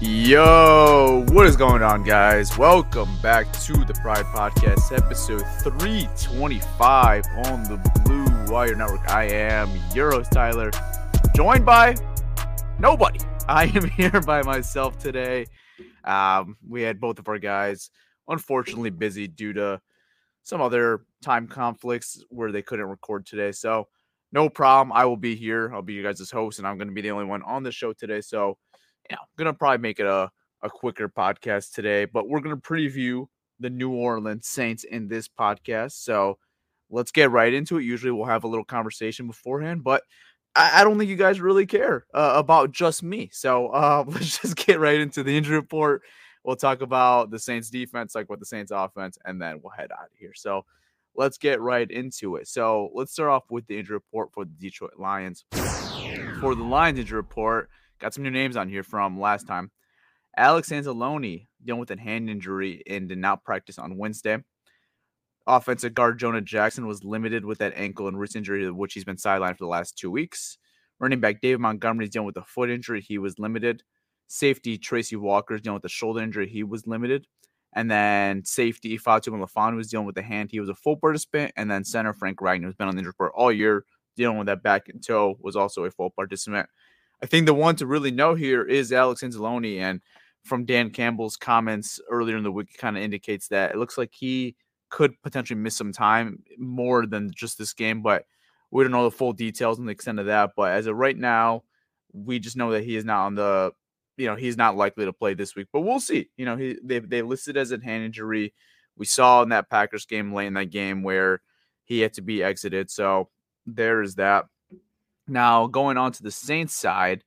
Yo, what is going on, guys? Welcome back to the Pride Podcast, episode 325 on the Blue Wire Network. I am your host, Tyler, joined by nobody. I am here by myself today. Um, we had both of our guys unfortunately busy due to some other time conflicts where they couldn't record today. So, no problem. I will be here. I'll be you guys' host, and I'm going to be the only one on the show today. So, you know, gonna probably make it a, a quicker podcast today, but we're gonna preview the New Orleans Saints in this podcast. So let's get right into it. Usually we'll have a little conversation beforehand, but I, I don't think you guys really care uh, about just me. So uh, let's just get right into the injury report. We'll talk about the Saints defense, like what the Saints offense, and then we'll head out of here. So let's get right into it. So let's start off with the injury report for the Detroit Lions. For the Lions injury report, Got some new names on here from last time. Alex Anzalone dealing with a hand injury and did not practice on Wednesday. Offensive guard Jonah Jackson was limited with that ankle and wrist injury, which he's been sidelined for the last two weeks. Running back David Montgomery is dealing with a foot injury. He was limited. Safety Tracy Walker is dealing with a shoulder injury. He was limited. And then safety Ifeatu Melifonwu was dealing with the hand. He was a full participant. And then center Frank Ragnow has been on the injury report all year, dealing with that back and toe, was also a full participant. I think the one to really know here is Alex Anzalone. And from Dan Campbell's comments earlier in the week, kind of indicates that it looks like he could potentially miss some time more than just this game, but we don't know the full details and the extent of that. But as of right now, we just know that he is not on the, you know, he's not likely to play this week. But we'll see. You know, he they they listed as a hand injury. We saw in that Packers game late in that game where he had to be exited. So there is that. Now, going on to the Saints side,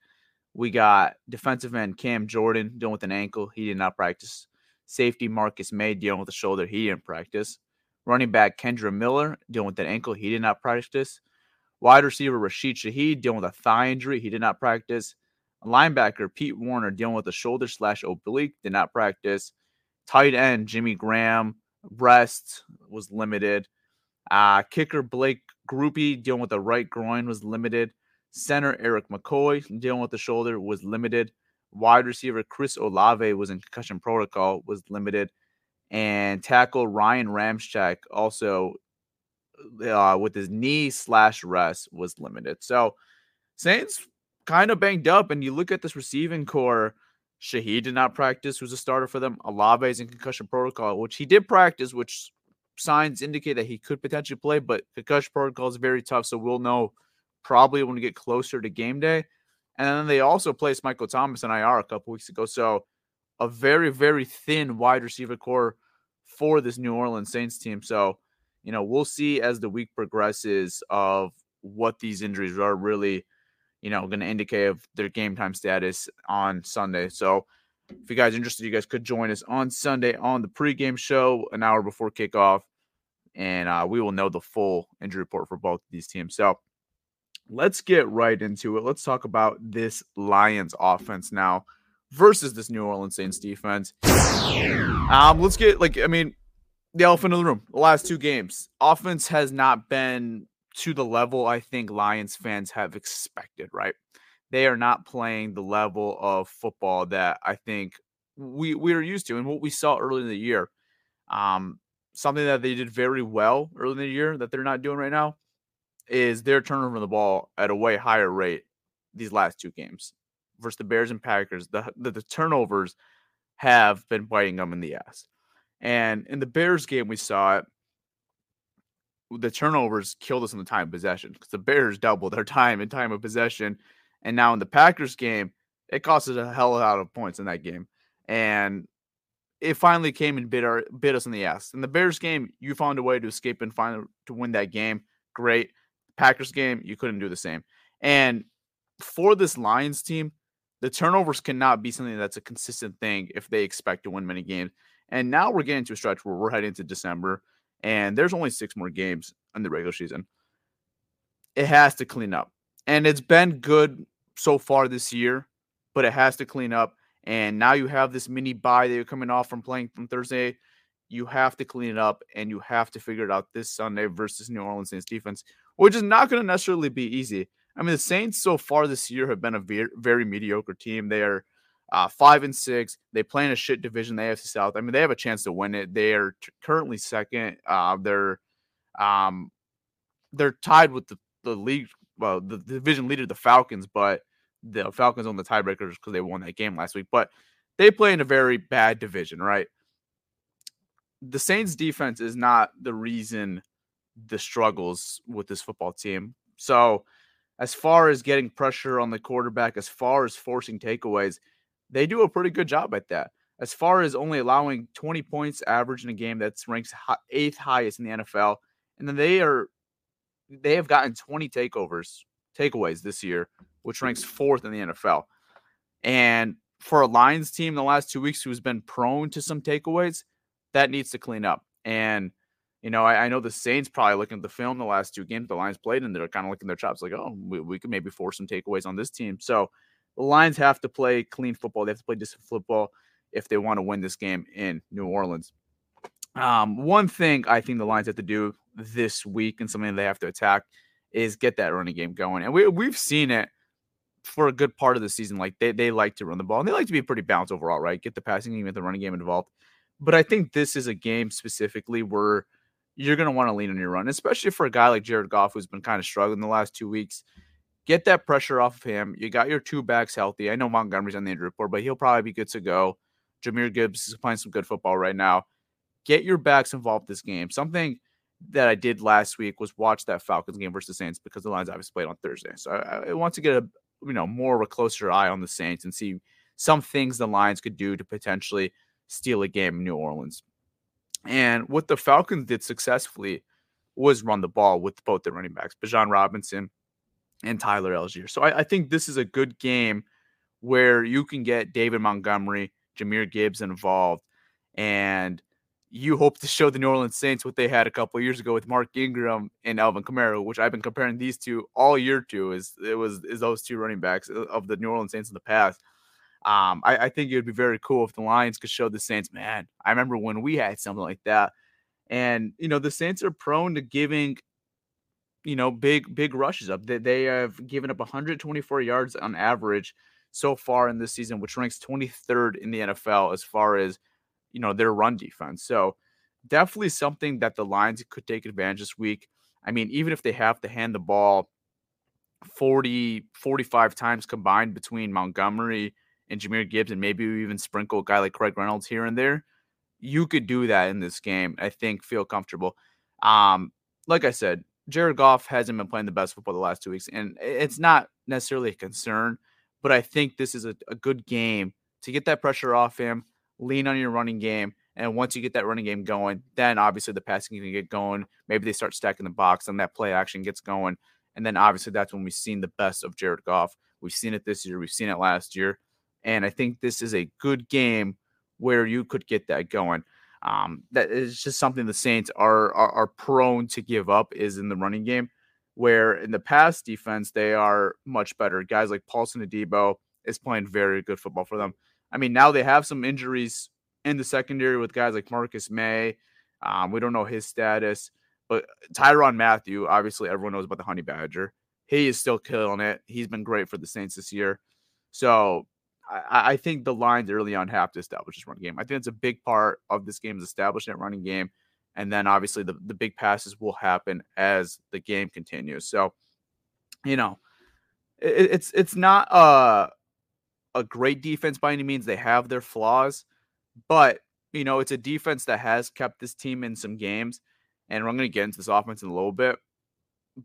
we got defensive end Cam Jordan dealing with an ankle. He did not practice. Safety Marcus Maye dealing with a shoulder. He didn't practice. Running back Kendre Miller dealing with an ankle. He did not practice. Wide receiver Rashid Shaheed dealing with a thigh injury. He did not practice. Linebacker Pete Werner dealing with a shoulder slash oblique. Did not practice. Tight end Jimmy Graham breast was limited. Uh, kicker Blake Grupe dealing with the right groin was limited. Center Erik McCoy dealing with the shoulder was limited. Wide receiver Chris Olave was in concussion protocol, was limited. And tackle Ryan Ramczyk also uh, with his knee slash rest was limited. So Saints kind of banged up. And you look at this receiving core. Shaheed did not practice, who's a starter for them. Olave is in concussion protocol, which he did practice, which signs indicate that he could potentially play, but concussion protocol is very tough. So we'll know probably when we get closer to game day. And then they also placed Michael Thomas in IR a couple weeks ago. So a very, very thin wide receiver core for this New Orleans Saints team. So, you know, we'll see as the week progresses of what these injuries are really, you know, going to indicate of their game time status on Sunday. So if you guys are interested, you guys could join us on Sunday on the pregame show an hour before kickoff, and uh, we will know the full injury report for both these teams. So let's get right into it. Let's talk about this Lions offense now versus this New Orleans Saints defense. Um, let's get like I mean, the elephant in the room. The last two games, offense has not been to the level I think Lions fans have expected. Right, they are not playing the level of football that I think we we are used to and what we saw early in the year. Um, something that they did very well early in the year that they're not doing right now is their turnover of the ball at a way higher rate these last two games versus the Bears and Packers. The, the, the turnovers have been biting them in the ass. And in the Bears game, we saw it. The turnovers killed us in the time of possession because the Bears doubled their time and time of possession. And now in the Packers game, it cost us a hell of out of points in that game. And it finally came and bit our bit us in the ass. In the Bears game, you found a way to escape and find to win that game. Great. Packers game, you couldn't do the same. And for this Lions team, the turnovers cannot be something that's a consistent thing if they expect to win many games. And now we're getting to a stretch where we're heading to December and there's only six more games in the regular season. It has to clean up. And it's been good so far this year, but it has to clean up. And now you have this mini bye that you're coming off from playing from Thursday. You have to clean it up and you have to figure it out this Sunday versus New Orleans Saints defense, which is not going to necessarily be easy. I mean, the Saints so far this year have been a very, very mediocre team. They are uh, five and six. They play in a shit division, the AFC South. I mean, they have a chance to win it. They are t- currently second. Uh, they're um, they're tied with the, the league, well, the, division leader, the Falcons, but the Falcons on the tiebreakers because they won that game last week. But they play in a very bad division, right? The Saints defense is not the reason the struggles with this football team. So as far as getting pressure on the quarterback, as far as forcing takeaways, they do a pretty good job at that. As far as only allowing 20 points average in a game that's ranks eighth highest in the NFL, and then they are they have gotten 20 takeovers, takeaways this year, which ranks fourth in the NFL. And for a Lions team the last two weeks who's been prone to some takeaways, that needs to clean up. And you know, I, I, know the Saints probably looking at the film the last two games the Lions played, and they're kind of looking at their chops like, oh, we, we could maybe force some takeaways on this team. So the Lions have to play clean football. They have to play disciplined football if they want to win this game in New Orleans. Um, one thing I think the Lions have to do this week and something they have to attack is get that running game going. And we, we've seen it for a good part of the season. Like they, they like to run the ball and they like to be pretty balanced overall, right? Get the passing game, get the running game involved. But I think this is a game specifically where – you're going to want to lean on your run, especially for a guy like Jared Goff who's been kind of struggling the last two weeks. Get that pressure off of him. You got your two backs healthy. I know Montgomery's on the injury report, but he'll probably be good to go. Jahmyr Gibbs is playing some good football right now. Get your backs involved this game. Something that I did last week was watch that Falcons game versus the Saints because the Lions obviously played on Thursday. So I, I want to get a you know more of a closer eye on the Saints and see some things the Lions could do to potentially steal a game in New Orleans. And what the Falcons did successfully was run the ball with both the running backs, Bijan Robinson and Tyler Allgeier. So I, I, think this is a good game where you can get David Montgomery, Jahmyr Gibbs involved, and you hope to show the New Orleans Saints what they had a couple years ago with Mark Ingram and Alvin Kamara, which I've been comparing these two all year to. Is it was is those two running backs of the New Orleans Saints in the past. Um, I, I think it would be very cool if the Lions could show the Saints, man. I remember when we had something like that. And, you know, the Saints are prone to giving, you know, big, big rushes up. They, they have given up 124 yards on average so far in this season, which ranks 23rd in the NFL as far as, you know, their run defense. So definitely something that the Lions could take advantage this week. I mean, even if they have to hand the ball 40, 45 times combined between Montgomery and Jahmyr Gibbs, and maybe even sprinkle a guy like Craig Reynolds here and there, you could do that in this game. I think feel comfortable. Um, like I said, Jared Goff hasn't been playing the best football the last two weeks, and it's not necessarily a concern, but I think this is a, a good game to get that pressure off him, lean on your running game, and once you get that running game going, then obviously the passing can get going. Maybe they start stacking the box and that play action gets going. And then obviously that's when we've seen the best of Jared Goff. We've seen it this year, we've seen it last year. And I think this is a good game where you could get that going. Um, that is just something the Saints are, are, are prone to give up is in the running game, where in the past defense they are much better. Guys like Paulson Adebo is playing very good football for them. I mean, now they have some injuries in the secondary with guys like Marcus Maye. Um, we don't know his status, but Tyrann Mathieu, obviously everyone knows about the Honey Badger. He is still killing it. He's been great for the Saints this year. So I, I think the lines early on have to establish this run game. I think it's a big part of this game is establishing that running game. And then obviously the, the big passes will happen as the game continues. So, you know, it, it's it's not a a great defense by any means. They have their flaws, but you know, it's a defense that has kept this team in some games. And I'm going to get into this offense in a little bit,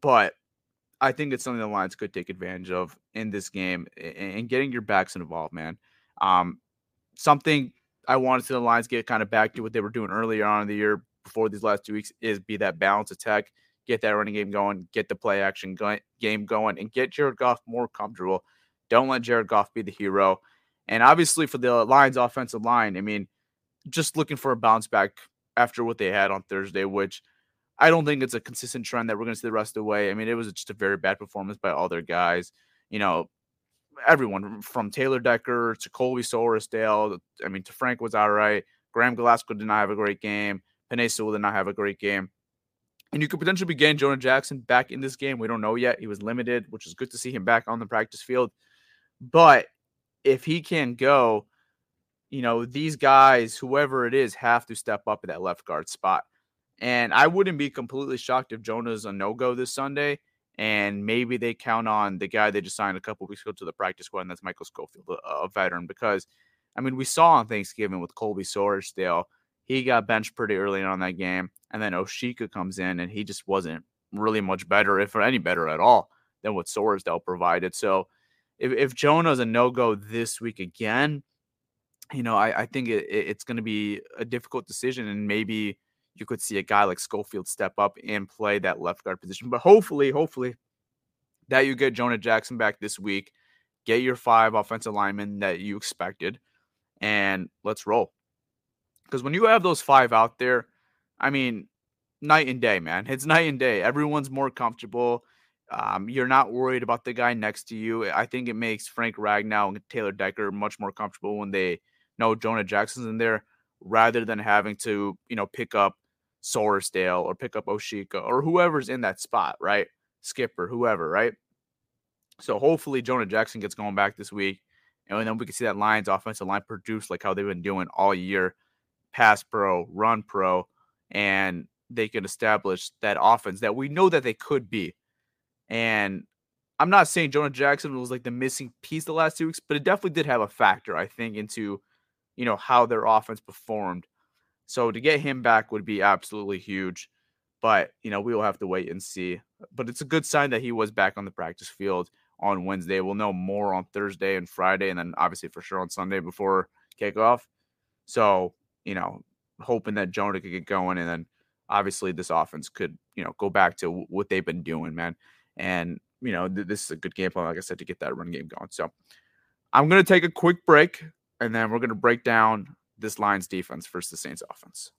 but I think it's something the Lions could take advantage of in this game and getting your backs involved, man. Um, something I wanted to the Lions get kind of back to what they were doing earlier on in the year before these last two weeks is be that balance attack, get that running game going, get the play action game going, and get Jared Goff more comfortable. Don't let Jared Goff be the hero. And obviously for the Lions offensive line, I mean, just looking for a bounce back after what they had on Thursday, which I don't think it's a consistent trend that we're going to see the rest of the way. I mean, it was just a very bad performance by all their guys. You know, everyone from Taylor Decker to Colby Sorsdal. I mean, to Frank was all right. Graham Glasgow did not have a great game. Sewell did not have a great game. And you could potentially be getting Jonah Jackson back in this game. We don't know yet. He was limited, which is good to see him back on the practice field. But if he can go, you know, these guys, whoever it is, have to step up at that left guard spot. And I wouldn't be completely shocked if Jonah's a no go this Sunday. And maybe they count on the guy they just signed a couple weeks ago to the practice squad, and that's Michael Schofield, a, veteran. Because, I mean, we saw on Thanksgiving with Colby Sorsdal, he got benched pretty early on that game. And then Awosika comes in, and he just wasn't really much better, if any better at all, than what Sorsdal provided. So if, if Jonah's a no go this week again, you know, I, I think it, it's going to be a difficult decision, and maybe you could see a guy like Schofield step up and play that left guard position. But hopefully, hopefully, that you get Jonah Jackson back this week, get your five offensive linemen that you expected, and let's roll. Because when you have those five out there, I mean, night and day, man. It's night and day. Everyone's more comfortable. Um, you're not worried about the guy next to you. I think it makes Frank Ragnow and Taylor Decker much more comfortable when they know Jonah Jackson's in there rather than having to, you know, pick up Sorsdal or pick up Awosika or whoever's in that spot, right? Skipper, whoever, right? So hopefully Jonah Jackson gets going back this week. And then we can see that Lions offensive line produce like how they've been doing all year pass pro, run pro, and they can establish that offense that we know that they could be. And I'm not saying Jonah Jackson was like the missing piece the last two weeks, but it definitely did have a factor, I think, into you know how their offense performed. So to get him back would be absolutely huge. But you know we will have to wait and see. But it's a good sign that he was back on the practice field on Wednesday. We'll know more on Thursday and Friday, and then obviously for sure on Sunday before kickoff. So you know, hoping that Jonah could get going, and then obviously this offense could you know go back to what they've been doing, man. And you know th- this is a good game plan, like I said, to get that run game going. So I'm gonna take a quick break and then we're going to break down this Lions defense versus the Saints offense.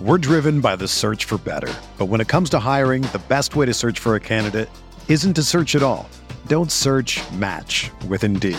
We're driven by the search for better. But when it comes to hiring, the best way to search for a candidate isn't to search at all. Don't search match with Indeed.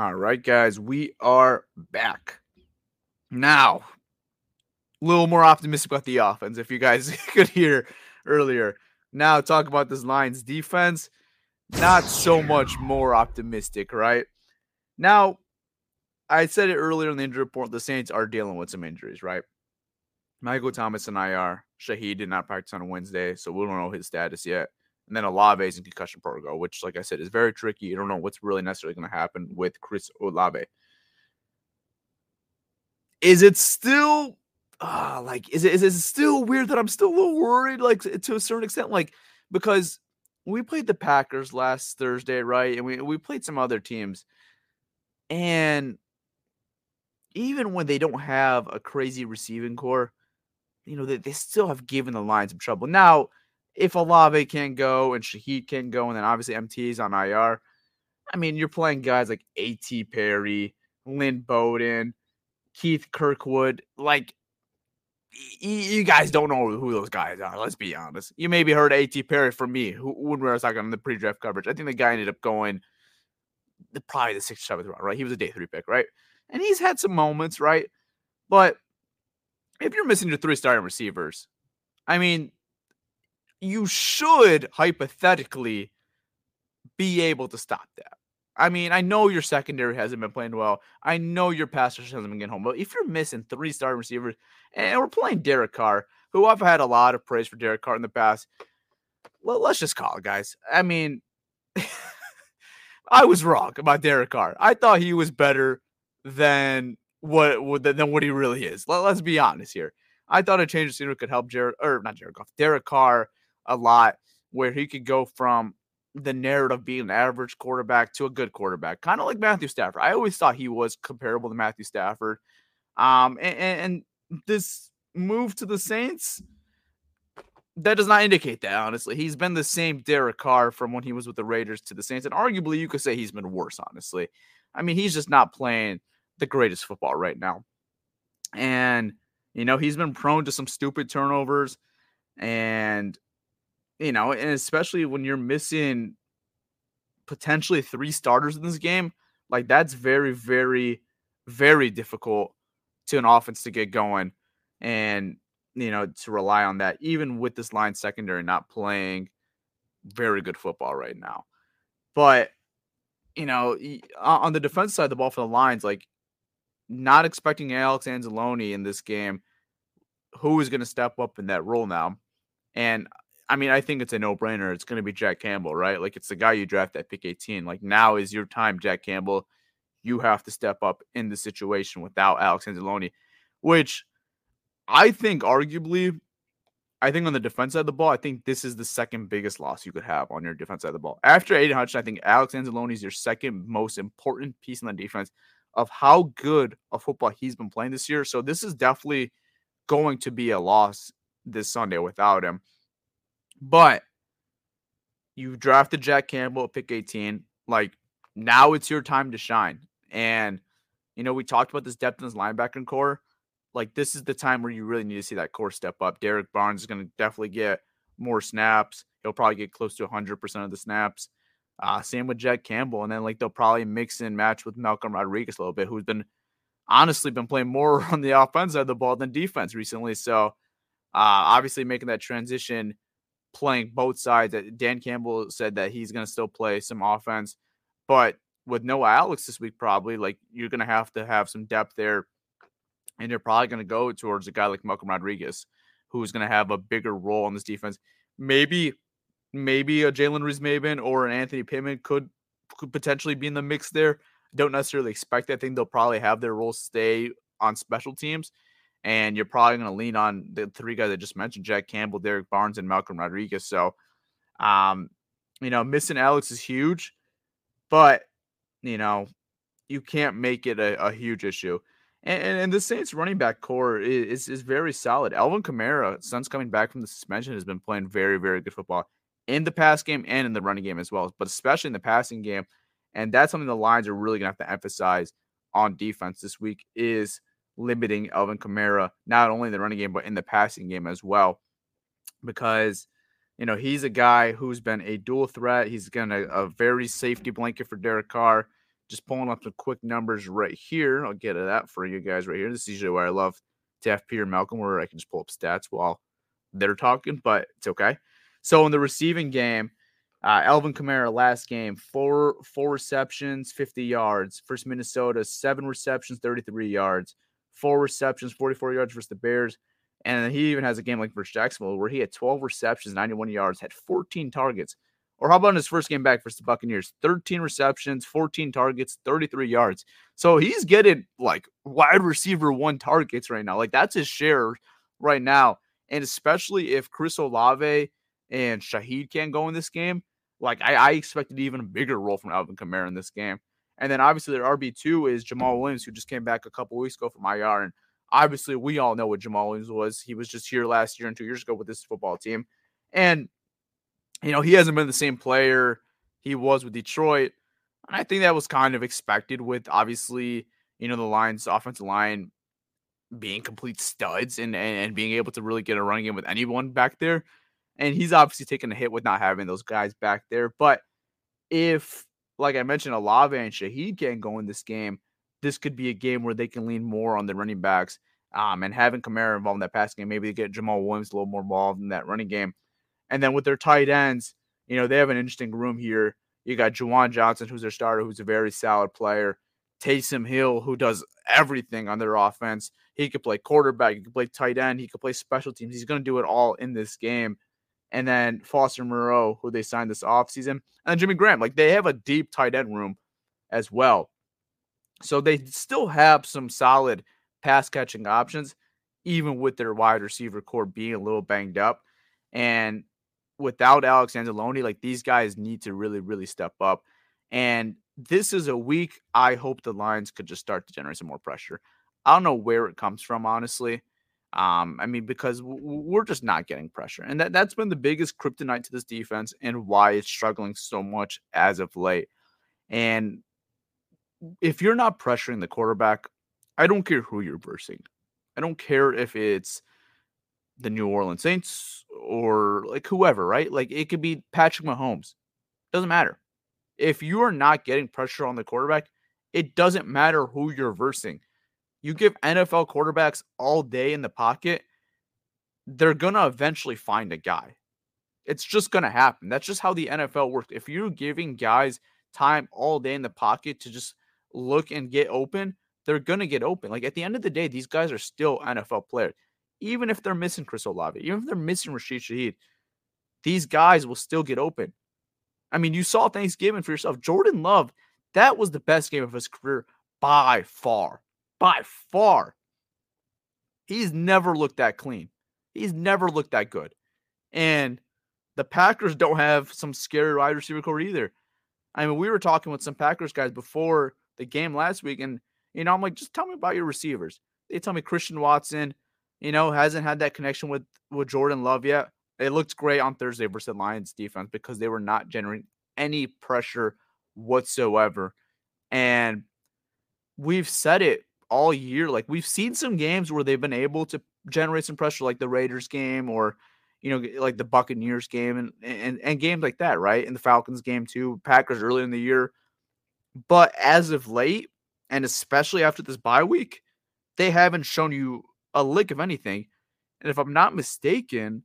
All right, guys, we are back. Now, a little more optimistic about the offense, if you guys could hear earlier. Now, talk about this Lions defense. Not so much more optimistic, right? Now, I said it earlier in the injury report. The Saints are dealing with some injuries, right? Michael Thomas and IR. Shaheed did not practice on Wednesday, so we don't know his status yet. And then Olave is in concussion protocol, which, like I said, is very tricky. You don't know what's really necessarily going to happen with Chris Olave. Is it still uh, like is it is it still weird that I'm still a little worried, like to a certain extent, like because we played the Packers last Thursday, right? And we we played some other teams, and even when they don't have a crazy receiving core, you know, they, they still have given the Lions some trouble. Now, if Olave can go and Shaheed can go, and then obviously MT is on IR, I mean, you're playing guys like A.T. Perry, Lynn Bowden, Keith Kirkwood. Like, y- you guys don't know who those guys are. Let's be honest. You maybe heard A.T. Perry from me who, when we were talking on the pre draft coverage. I think the guy ended up going the, probably the sixth, seventh round, right? He was a day three pick, right? And he's had some moments, right? But if you're missing your three starting receivers, I mean, you should hypothetically be able to stop that. I mean, I know your secondary hasn't been playing well. I know your pass rush hasn't been getting home. But if you're missing three starting receivers, and we're playing Derek Carr, who I've had a lot of praise for Derek Carr in the past, well, let's just call it, guys. I mean, I was wrong about Derek Carr. I thought he was better than what than what he really is. Let, us be honest here. I thought a change of scenery could help Jared or not Jared Goff, Derek Carr a lot, where he could go from the narrative being an average quarterback to a good quarterback, kind of like Matthew Stafford. I always thought he was comparable to Matthew Stafford. Um, and, and this move to the Saints, that does not indicate that, honestly. He's been the same Derek Carr from when he was with the Raiders to the Saints. And arguably, you could say he's been worse, honestly. I mean, he's just not playing the greatest football right now. And, you know, he's been prone to some stupid turnovers. And, you know, and especially when you're missing potentially three starters in this game, like that's very, very, very difficult to an offense to get going. And, you know, to rely on that, even with this line secondary not playing very good football right now. But, you know, on the defense side the ball for the Lions, like not expecting Alex Anzalone in this game, who is going to step up in that role now? And I mean, I think it's a no brainer. It's going to be Jack Campbell, right? Like it's the guy you draft at pick 18. Like now is your time, Jack Campbell. You have to step up in the situation without Alex Anzalone, which I think arguably, I think on the defense side of the ball, I think this is the second biggest loss you could have on your defense side of the ball. After Aidan Hutchinson, I think Alex Anzalone is your second most important piece in the defense of how good of football he's been playing this year. So this is definitely going to be a loss this Sunday without him. But you drafted Jack Campbell at pick 18. Like now it's your time to shine. And you know, we talked about this depth in this linebacker core. Like this is the time where you really need to see that core step up. Derrick Barnes is going to definitely get more snaps. He'll probably get close to 100% of the snaps. Uh, same with Jack Campbell, and then like they'll probably mix and match with Malcolm Rodriguez a little bit, who's been honestly been playing more on the offense side of the ball than defense recently. So uh, obviously making that transition, playing both sides. That Dan Campbell said that he's going to still play some offense, but with no Alex this week, probably like you're going to have to have some depth there, and you're probably going to go towards a guy like Malcolm Rodriguez, who's going to have a bigger role in this defense. Maybe maybe a Jalen Reeves-Maybin or an Anthony Pittman could could potentially be in the mix there. Don't necessarily expect that. I think they'll probably have their role stay on special teams. And you're probably going to lean on the three guys I just mentioned Jack Campbell, Derrick Barnes, and Malcolm Rodriguez. So, um, you know, missing Alex is huge, but, you know, you can't make it a, a huge issue. And, and, the Saints running back core is, is, is very solid. Alvin Kamara, since coming back from the suspension, has been playing very, very good football in the pass game and in the running game as well, but especially in the passing game. And that's something the Lions are really going to have to emphasize on defense this week is limiting Alvin Kamara, not only in the running game, but in the passing game as well. Because, you know, he's a guy who's been a dual threat. He's going to a very safety blanket for Derek Carr. Just pulling up the quick numbers right here. I'll get to that for you guys right here. This is usually where I love to have Peter Malcolm, where I can just pull up stats while they're talking, but it's okay. So in the receiving game, uh, Alvin Kamara last game, four four receptions, 50 yards. First Minnesota, seven receptions, 33 yards. Four receptions, 44 yards versus the Bears. And he even has a game like versus Jacksonville where he had 12 receptions, 91 yards, had 14 targets. Or how about in his first game back versus the Buccaneers? 13 receptions, 14 targets, 33 yards. So he's getting like wide receiver one targets right now. Like that's his share right now. And especially if Chris Olave and Shaheed can't go in this game, like I, I expected even a bigger role from Alvin Kamara in this game. And then obviously their RB2 is Jamaal Williams, who just came back a couple weeks ago from IR. And obviously we all know what Jamaal Williams was. He was just here last year and two years ago with this football team. And, you know, he hasn't been the same player he was with Detroit. And I think that was kind of expected with obviously, you know, the Lions offensive line being complete studs and, and, and being able to really get a running game with anyone back there. And he's obviously taken a hit with not having those guys back there. But if, like I mentioned, Olave and Shaheed can go in this game, this could be a game where they can lean more on the running backs. Um, and having Kamara involved in that passing game, maybe they get Jamaal Williams a little more involved in that running game. And then with their tight ends, you know, they have an interesting room here. You got Juwan Johnson, who's their starter, who's a very solid player. Taysom Hill, who does everything on their offense. He could play quarterback, he could play tight end, he could play special teams. He's going to do it all in this game. And then Foster Moreau, who they signed this offseason, and Jimmy Graham. Like they have a deep tight end room as well. So they still have some solid pass catching options, even with their wide receiver core being a little banged up. And without Alex Anzalone, like these guys need to really, really step up. And this is a week I hope the Lions could just start to generate some more pressure. I don't know where it comes from, honestly. Um, I mean, because we're just not getting pressure. And that, that's been the biggest kryptonite to this defense and why it's struggling so much as of late. And if you're not pressuring the quarterback, I don't care who you're versing. I don't care if it's the New Orleans Saints or like whoever, right? Like it could be Patrick Mahomes. Doesn't matter. If you are not getting pressure on the quarterback, it doesn't matter who you're versing. You give NFL quarterbacks all day in the pocket, they're going to eventually find a guy. It's just going to happen. That's just how the NFL works. If you're giving guys time all day in the pocket to just look and get open, they're going to get open. Like at the end of the day, these guys are still NFL players. Even if they're missing Chris Olave, even if they're missing Rashid Shaheed, these guys will still get open. I mean, you saw Thanksgiving for yourself. Jordan Love, that was the best game of his career by far. By far. He's never looked that clean. He's never looked that good. And the Packers don't have some scary wide receiver core either. I mean, we were talking with some Packers guys before the game last week, and you know, I'm like, just tell me about your receivers. They tell me Christian Watson, you know, hasn't had that connection with with Jordan Love yet. It looked great on Thursday versus the Lions defense because they were not generating any pressure whatsoever. And we've said it all year. Like we've seen some games where they've been able to generate some pressure, like the Raiders game or you know, like the Buccaneers game and and, and games like that, right? And the Falcons game too, Packers early in the year. But as of late, and especially after this bye week, they haven't shown you a lick of anything. And if I'm not mistaken,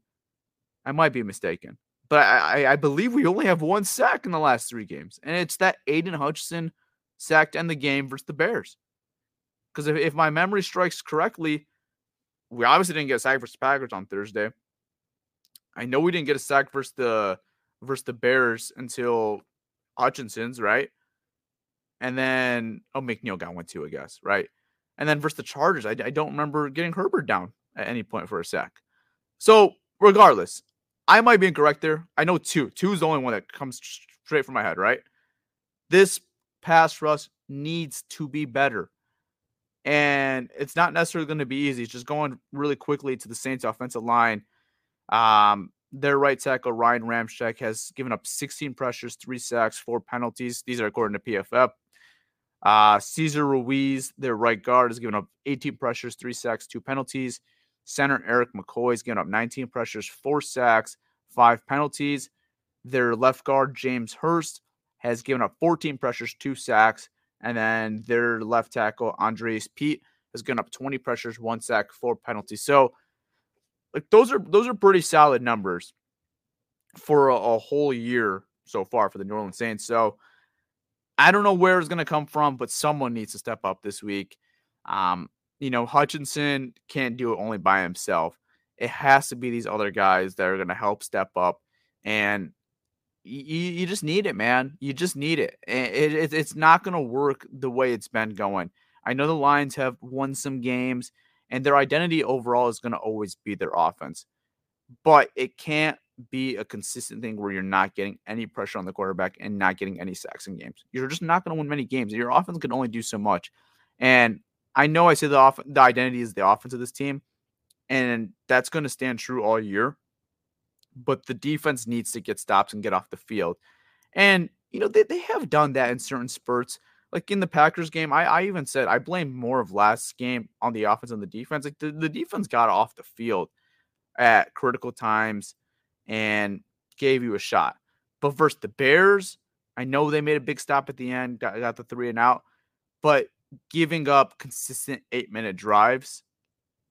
I might be mistaken, but I, I believe we only have one sack in the last three games, and it's that Aidan Hutchinson sacked end the game versus the Bears. Because if, if my memory strikes correctly, we obviously didn't get a sack versus Packers on Thursday. I know we didn't get a sack versus the versus the Bears until Hutchinson's right, and then oh McNeill got one too, I guess, right, and then versus the Chargers, I, I don't remember getting Herbert down at any point for a sack. So regardless, I might be incorrect there. I know two. Two is the only one that comes straight from my head, right? This pass rush needs to be better. And it's not necessarily going to be easy. It's just going really quickly to the Saints offensive line. Um, their right tackle, Ryan Ramczyk, has given up 16 pressures, three sacks, four penalties. These are according to PFF. Uh, Cesar Ruiz, their right guard, has given up 18 pressures, three sacks, two penalties. Center Erik McCoy has given up 19 pressures, four sacks, five penalties. Their left guard, James Hurst, has given up 14 pressures, two sacks. And then their left tackle, Andrus Peat, has given up 20 pressures, one sack, four penalties. So, like those are those are pretty solid numbers for a, a whole year so far for the New Orleans Saints. So I don't know where it's going to come from, but someone needs to step up this week. Um, you know, Hutchinson can't do it only by himself. It has to be these other guys that are going to help step up. And you, you just need it, man. You just need it. it, it it's not going to work the way it's been going. I know the Lions have won some games, and their identity overall is going to always be their offense, but it can't be a consistent thing where you're not getting any pressure on the quarterback and not getting any sacks in games. You're just not going to win many games. Your offense can only do so much. And I know I say the off- the identity is the offense of this team, and that's going to stand true all year. But the defense needs to get stops and get off the field. And, you know, they, they have done that in certain spurts. Like in the Packers game, I, I even said I blame more of last game on the offense and the defense. Like the, the defense got off the field at critical times and gave you a shot. But versus the Bears, I know they made a big stop at the end, got, got the three and out, but giving up consistent eight minute drives,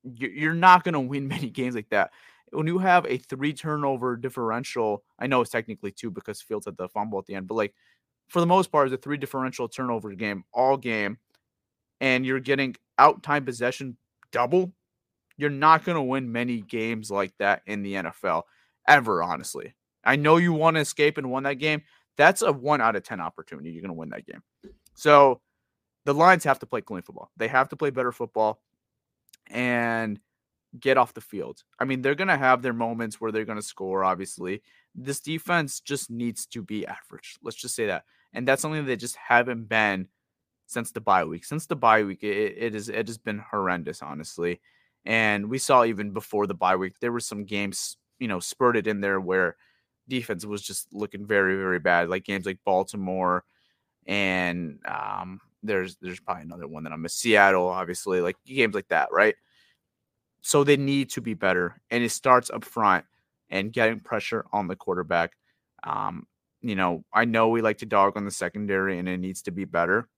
you're not going to win many games like that. When you have a three turnover differential, I know it's technically two because Fields had the fumble at the end, but like for the most part, it's a three differential turnover game all game, and you're getting out time possession double. You're not going to win many games like that in the NFL ever, honestly. I know you want to escape and won that game. That's a one out of 10 opportunity. You're going to win that game. So the Lions have to play clean football. They have to play better football and get off the field. I mean, they're going to have their moments where they're going to score, obviously. This defense just needs to be average. Let's just say that. And that's something they just haven't been since the bye week. Since the bye week, it, it is it has been horrendous, honestly. And we saw even before the bye week, there were some games you know, spurted in there where defense was just looking very, very bad, like games like Baltimore and um, there's there's probably another one that I'm missing. Seattle, obviously, like games like that, right? So they need to be better, and it starts up front and getting pressure on the quarterback. Um, you know, I know we like to dog on the secondary, and it needs to be better,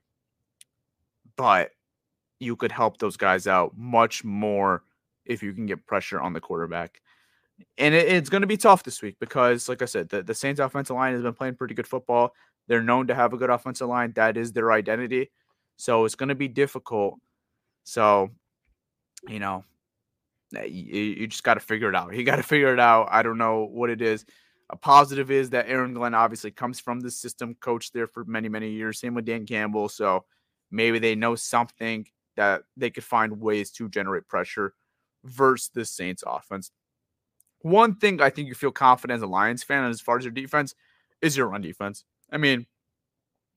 but you could help those guys out much more if you can get pressure on the quarterback and it, it's going to be tough this week because, like I said, the, the Saints offensive line has been playing pretty good football. They're known to have a good offensive line. That is their identity. So it's going to be difficult. So, you know, you, you just got to figure it out. You got to figure it out. I don't know what it is. A positive is that Aaron Glenn obviously comes from the system, coached there for many, many years. Same with Dan Campbell. So maybe they know something that they could find ways to generate pressure versus the Saints offense one thing I think you feel confident as a Lions fan as far as your defense is your run defense. I mean,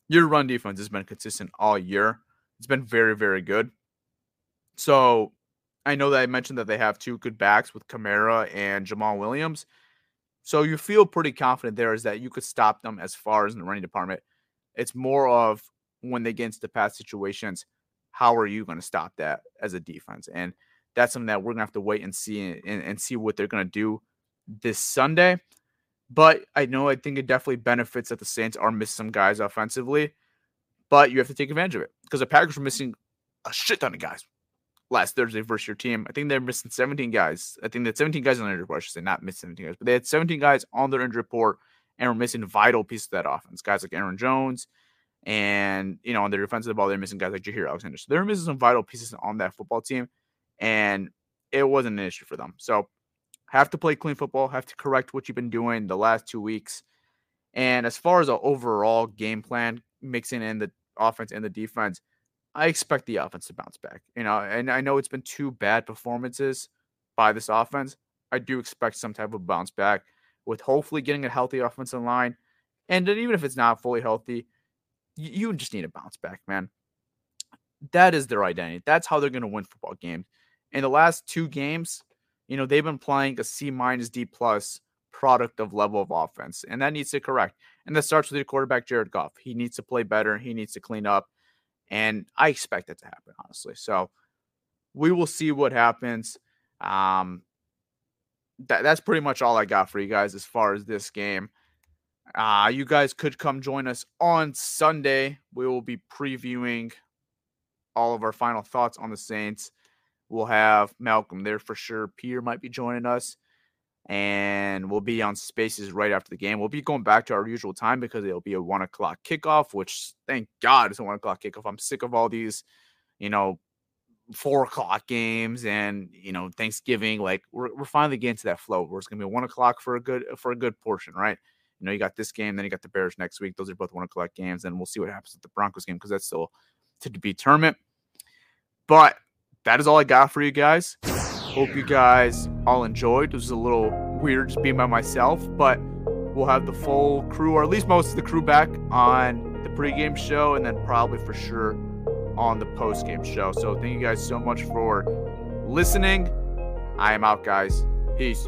your run defense has been consistent all year. It's been very, very good. So I know that I mentioned that they have two good backs with Kamara and Jamaal Williams. So you feel pretty confident there is that you could stop them as far as in the running department. It's more of when they get into the pass situations, how are you going to stop that as a defense? And that's something that we're gonna have to wait and see and, and see what they're gonna do this Sunday. But I know I think it definitely benefits that the Saints are missing some guys offensively, but you have to take advantage of it because the Packers are missing a shit ton of guys last Thursday versus your team. I think they're missing 17 guys. I think that 17 guys on their injury report. I should say not missing 17 guys, but they had 17 guys on their injury report and were missing vital pieces of that offense. Guys like Aaron Jones, and you know on the defensive ball, they're missing guys like Jaire Alexander. So they're missing some vital pieces on that football team and it wasn't an issue for them. So have to play clean football, have to correct what you've been doing the last two weeks. And as far as an overall game plan, mixing in the offense and the defense, I expect the offense to bounce back. You know, and I know it's been two bad performances by this offense. I do expect some type of bounce back with hopefully getting a healthy offensive line. And then even if it's not fully healthy, you just need a bounce back, man. That is their identity. That's how they're going to win football games in the last two games, you know, they've been playing a C minus D plus product of level of offense, and that needs to correct. And that starts with your quarterback, Jared Goff. He needs to play better. He needs to clean up. And I expect that to happen, honestly. So we will see what happens. Um, that, that's pretty much all I got for you guys as far as this game. Uh, you guys could come join us on Sunday. We will be previewing all of our final thoughts on the Saints. We'll have Malcolm there for sure. Peter might be joining us, and we'll be on Spaces right after the game. We'll be going back to our usual time because it'll be a one o'clock kickoff. Which, thank God, it's a one o'clock kickoff. I'm sick of all these, you know, four o'clock games and you know Thanksgiving. Like we're we're finally getting to that flow where it's gonna be one o'clock for a good for a good portion, right? You know, you got this game, then you got the Bears next week. Those are both one o'clock games, and we'll see what happens with the Broncos game because that's still to be determined. But that is all I got for you guys. Hope you guys all enjoyed. It was a little weird just being by myself, but we'll have the full crew, or at least most of the crew, back on the pregame show, and then probably for sure on the postgame show. So thank you guys so much for listening. I am out, guys. Peace.